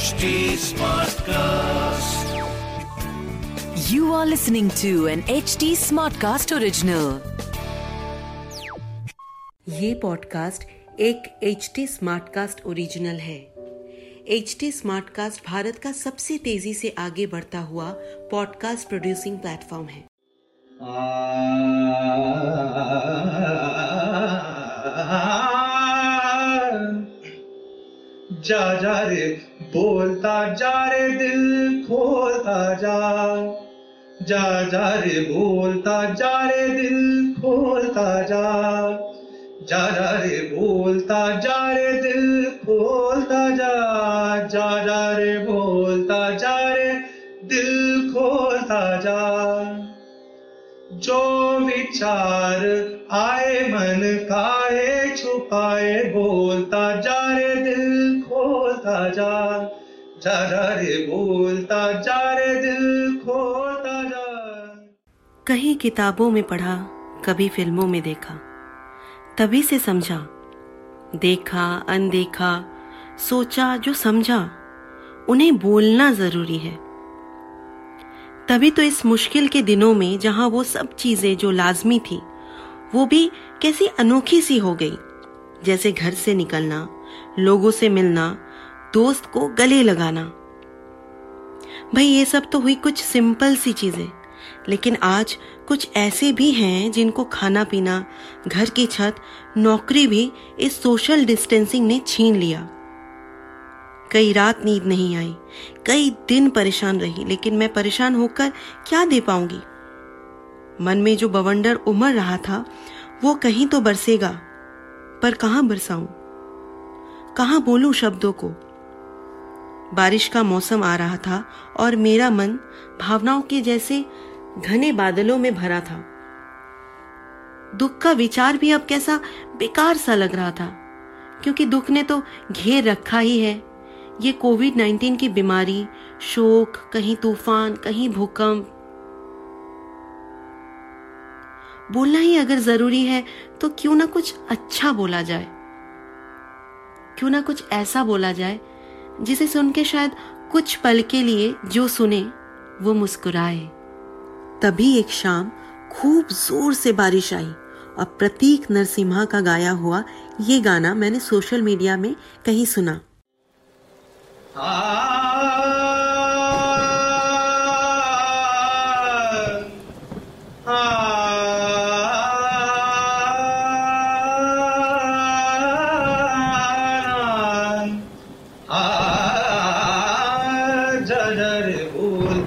HD Smartcast. You are listening to an HD Smartcast original. ये podcast एक H T Smartcast original है H T Smartcast Bharat का सबसे तेज़ी से आगे बढ़ता हुआ पॉडकास्ट प्रोड्यूसिंग प्लेटफॉर्म है जा जा रे, बोलता जा रे, दिल खोलता जा। जा जा रे, बोलता जा रे, दिल खोलता जा। जा जा रे, बोलता जा रे, दिल खोलता जा। जा जा रे, बोलता जा रे, दिल खोलता जा। जो विचार आए मन काए छुपाए, बोलता जा जा जा जा रे बोलता, जा रे दिल खोलता जा। कहीं किताबों में पढ़ा, कभी फ़िल्मों में देखा। तभी से समझा, देखा, अनदेखा, सोचा जो समझा, उन्हें बोलना ज़रूरी है। तभी तो इस मुश्किल के दिनों में जहाँ वो सब चीज़ें जो लाजमी थी, वो भी कैसी अनोखी सी हो गई। जैसे घर से निकलना, लोगों से मिलना दोस्त को गले लगाना। भाई, ये सब तो हुई कुछ सिंपल सी चीज़ें, लेकिन आज कुछ ऐसे भी हैं जिनको खाना पीना, घर की छत, नौकरी भी इस सोशल डिस्टेंसिंग ने छीन लिया। कई रात नींद नहीं आई, कई दिन परेशान रही, लेकिन मैं परेशान होकर क्या दे पाऊँगी? मन में जो बवंडर उमड़ रहा था, वो कहीं तो बरसेगा, पर कहाँ बरसाऊं? कहाँ बोलूँ शब्दों को? बारिश का मौसम आ रहा था और मेरा मन भावनाओं के जैसे घने बादलों में भरा था। दुख का विचार भी अब कैसा बेकार सा लग रहा था, क्योंकि दुख ने तो घेर रखा ही है। ये कोविड 19 की बीमारी, शोक, कहीं तूफ़ान, कहीं भूकंप। बोलना ही अगर ज़रूरी है तो क्यों ना कुछ अच्छा बोला जाए। क्यों ना कुछ ऐसा बोला जाए जिसे सुन के शायद कुछ पल के लिए जो सुने, वो मुस्कुराए। तभी एक शाम खूब ज़ोर से बारिश आई और प्रतीक नरसिम्हा का गाया हुआ ये गाना मैंने सोशल मीडिया में कहीं सुना।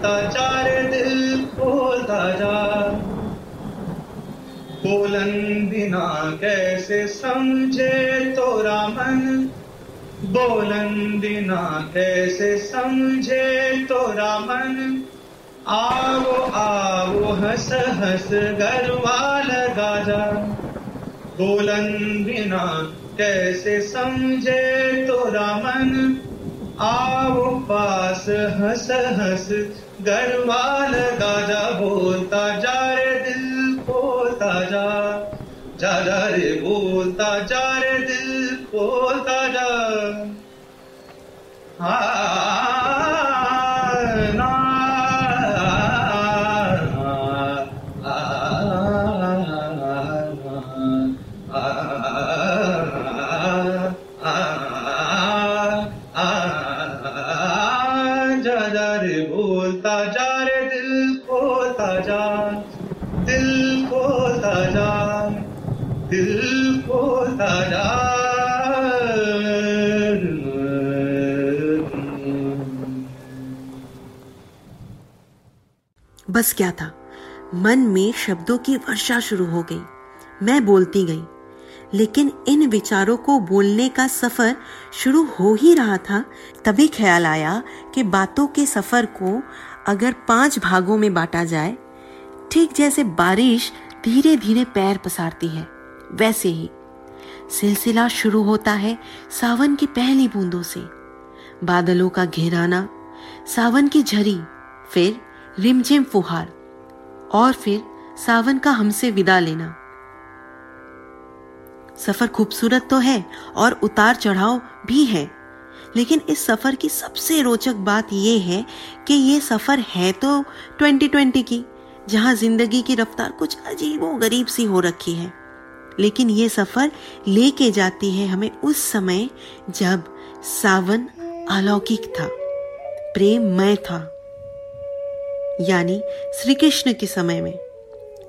बोलता जा रे दिल खोलता जा बोलन बिना कैसे समझे तोरा मन बोलन बिना कैसे समझे तोरा मन आओ आओ, हंस हंस गरवा लगा जा बोलन बिना कैसे समझे तोरा मन आओ, पास, हंस हंस गरवा लगा जा बोलता जा रे दिल खोलता जा जा जा रे बोलता जा रे दिल खोलता जा हाँ, जा रे बोलता जा रे, दिल खोलता जा, दिल खोलता जा, दिल खोलता जा। बस क्या था? मन में शब्दों की वर्षा शुरू हो गई। मैं बोलती गई लेकिन इन विचारों को बोलने का सफ़र शुरू हो ही रहा था। तभी ख्याल आया कि बातों के सफ़र को अगर पाँच भागों में बांटा जाए, ठीक जैसे बारिश धीरे धीरे पैर पसारती है, वैसे ही सिलसिला शुरू होता है सावन की पहली बूंदों से। बादलों का घेराना, सावन की झरी, फिर रिमझिम फुहार, और फिर सावन का हमसे विदा लेना। सफ़र खूबसूरत तो है और उतार चढ़ाव भी है। लेकिन इस सफ़र की सबसे रोचक बात यह है कि ये सफ़र है तो 2020 की, जहाँ ज़िंदगी की रफ्तार कुछ अजीबो गरीब सी हो रखी है। लेकिन ये सफ़र लेके जाती है हमें उस समय जब सावन अलौकिक था, प्रेममय था, यानी श्री कृष्ण के समय में,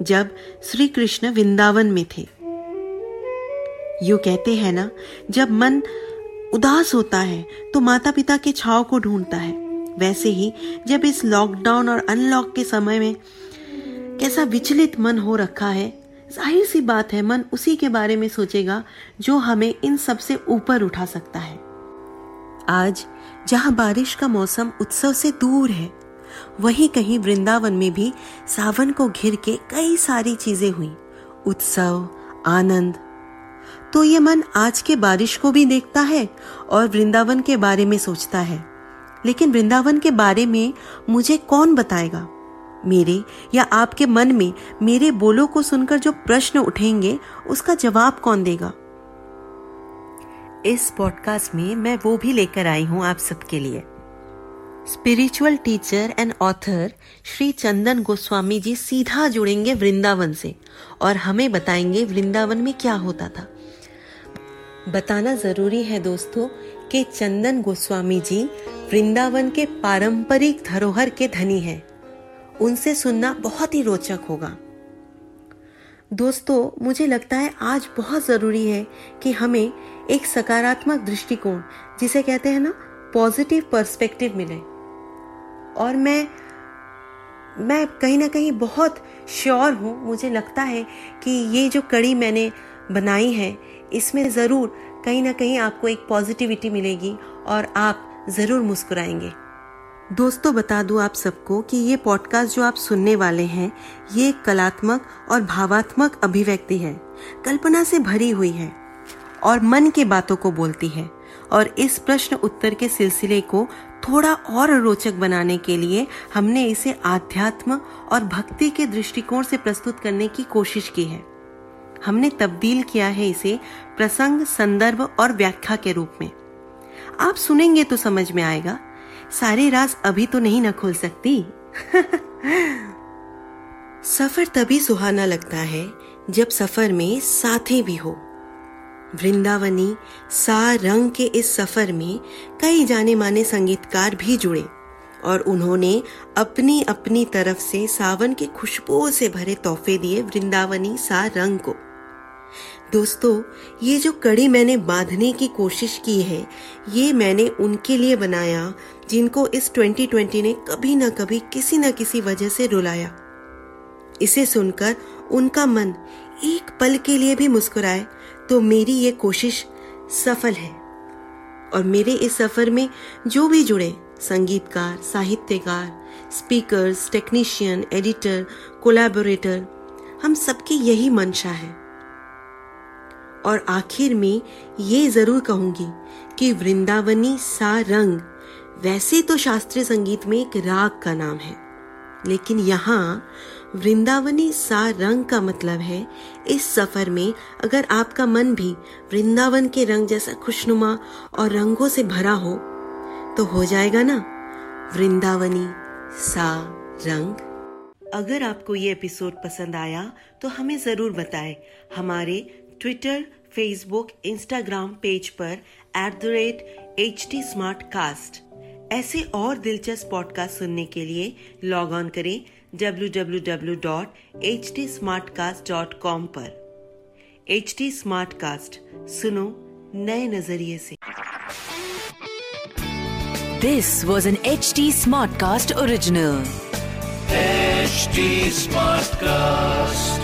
जब श्री कृष्ण वृंदावन में थे। यू कहते हैं ना, जब मन उदास होता है तो माता पिता के छाव को ढूंढता है। वैसे ही, जब इस लॉकडाउन और अनलॉक के समय में कैसा विचलित मन हो रखा है ज़ाहिर सी बात है, मन उसी के बारे में सोचेगा, जो हमें इन सबसे ऊपर उठा सकता है। आज, जहाँ बारिश का मौसम उत्सव से दूर है, वहीं कहीं वृंदावन में भी सावन को घिर के कई सारी चीज़ें हुई। उत्सव, आनंद तो ये मन आज के बारिश को भी देखता है और वृंदावन के बारे में सोचता है। लेकिन वृंदावन के बारे में मुझे कौन बताएगा? मेरे या आपके मन में मेरे बोलो को सुनकर जो प्रश्न उठेंगे, उसका जवाब कौन देगा? इस पॉडकास्ट में मैं वो भी लेकर आई हूँ आप सबके लिए। Spiritual teacher and author Shri Chandan Goswami ji सीधा जुड़ेंगे वृंदावन से और हमें बताएँगे वृंदावन में क्या होता था। बताना ज़रूरी है दोस्तों कि चंदन गोस्वामी जी वृंदावन के पारंपरिक धरोहर के धनी हैं। उनसे सुनना बहुत ही रोचक होगा। दोस्तों, मुझे लगता है आज बहुत ज़रूरी है कि हमें एक सकारात्मक दृष्टिकोण, जिसे कहते हैं ना पॉजिटिव पर्सपेक्टिव मिले। और मैं मैं कहीं ना कहीं बहुत श्योर हूँ, मुझे लगता है कि ये जो कड़ी मैंने बनाई है इसमें ज़रूर कहीं ना कहीं आपको एक पॉजिटिविटी मिलेगी और आप ज़रूर मुस्कुराएँगे। दोस्तों, बता दूँ आप सबको कि ये पॉडकास्ट जो आप सुनने वाले हैं, ये कलात्मक और भावात्मक अभिव्यक्ति है। कल्पना से भरी हुई है और मन की बातों को बोलती है और इस प्रश्न उत्तर के सिलसिले को थोड़ा और रोचक बनाने के लिए हमने इसे आध्यात्म और भक्ति के दृष्टिकोण से प्रस्तुत करने की कोशिश की है। हमने तब्दील किया है इसे प्रसंग, संदर्भ और व्याख्या के रूप में। आप सुनेंगे तो समझ में आएगा, सारे राज अभी तो नहीं न खोल सकती। सफ़र तभी सुहाना लगता है जब सफ़र में साथी भी हो। वृंदावनी, सा रंग के इस सफ़र में कई जाने माने संगीतकार भी जुड़े और उन्होंने अपनी अपनी तरफ़ से सावन के खुशबुओं से भरे तोहफे दिए वृंदावनी सा रंग को। दोस्तों, ये जो कड़ी मैंने बांधने की कोशिश की है, ये मैंने उनके लिए बनाया, जिनको इस 2020 ने कभी ना कभी, किसी न किसी वजह से रुलाया। इसे सुनकर उनका मन एक पल के लिए भी मुस्कुराए तो मेरी ये कोशिश सफल है। और मेरे इस सफ़र में जो भी जुड़े, संगीतकार, साहित्यकार स्पीकर्स टेक्नीशियन एडिटर कोलैबोरेटर हम सबकी यही मंशा है। और आखिर में ये ज़रूर कहूँगी कि वृंदावनी सा रंग वैसे तो शास्त्रीय संगीत में एक राग का नाम है। लेकिन यहाँ वृंदावनी सा रंग का मतलब है, इस सफ़र में अगर आपका मन भी वृंदावन के रंग जैसा खुशनुमा और रंगों से भरा हो तो हो जाएगा ना? वृंदावनी सा रंग। अगर आपको ये एपिसोड पसंद आया तो हमें ज़रूर बताएँ। हमारे ट्विटर फेसबुक इंस्टाग्राम पेज पर at the rate H T Smartcast ऐसे और दिलचस्प पॉडकास्ट सुनने के लिए लॉग ऑन करें डब्ल्यू डब्ल्यू www.htsmartcast.com पर. एच टी स्मार्ट कास्ट सुनो नए नज़रिए से. This was an H T Smartcast original HD Smartcast. I'm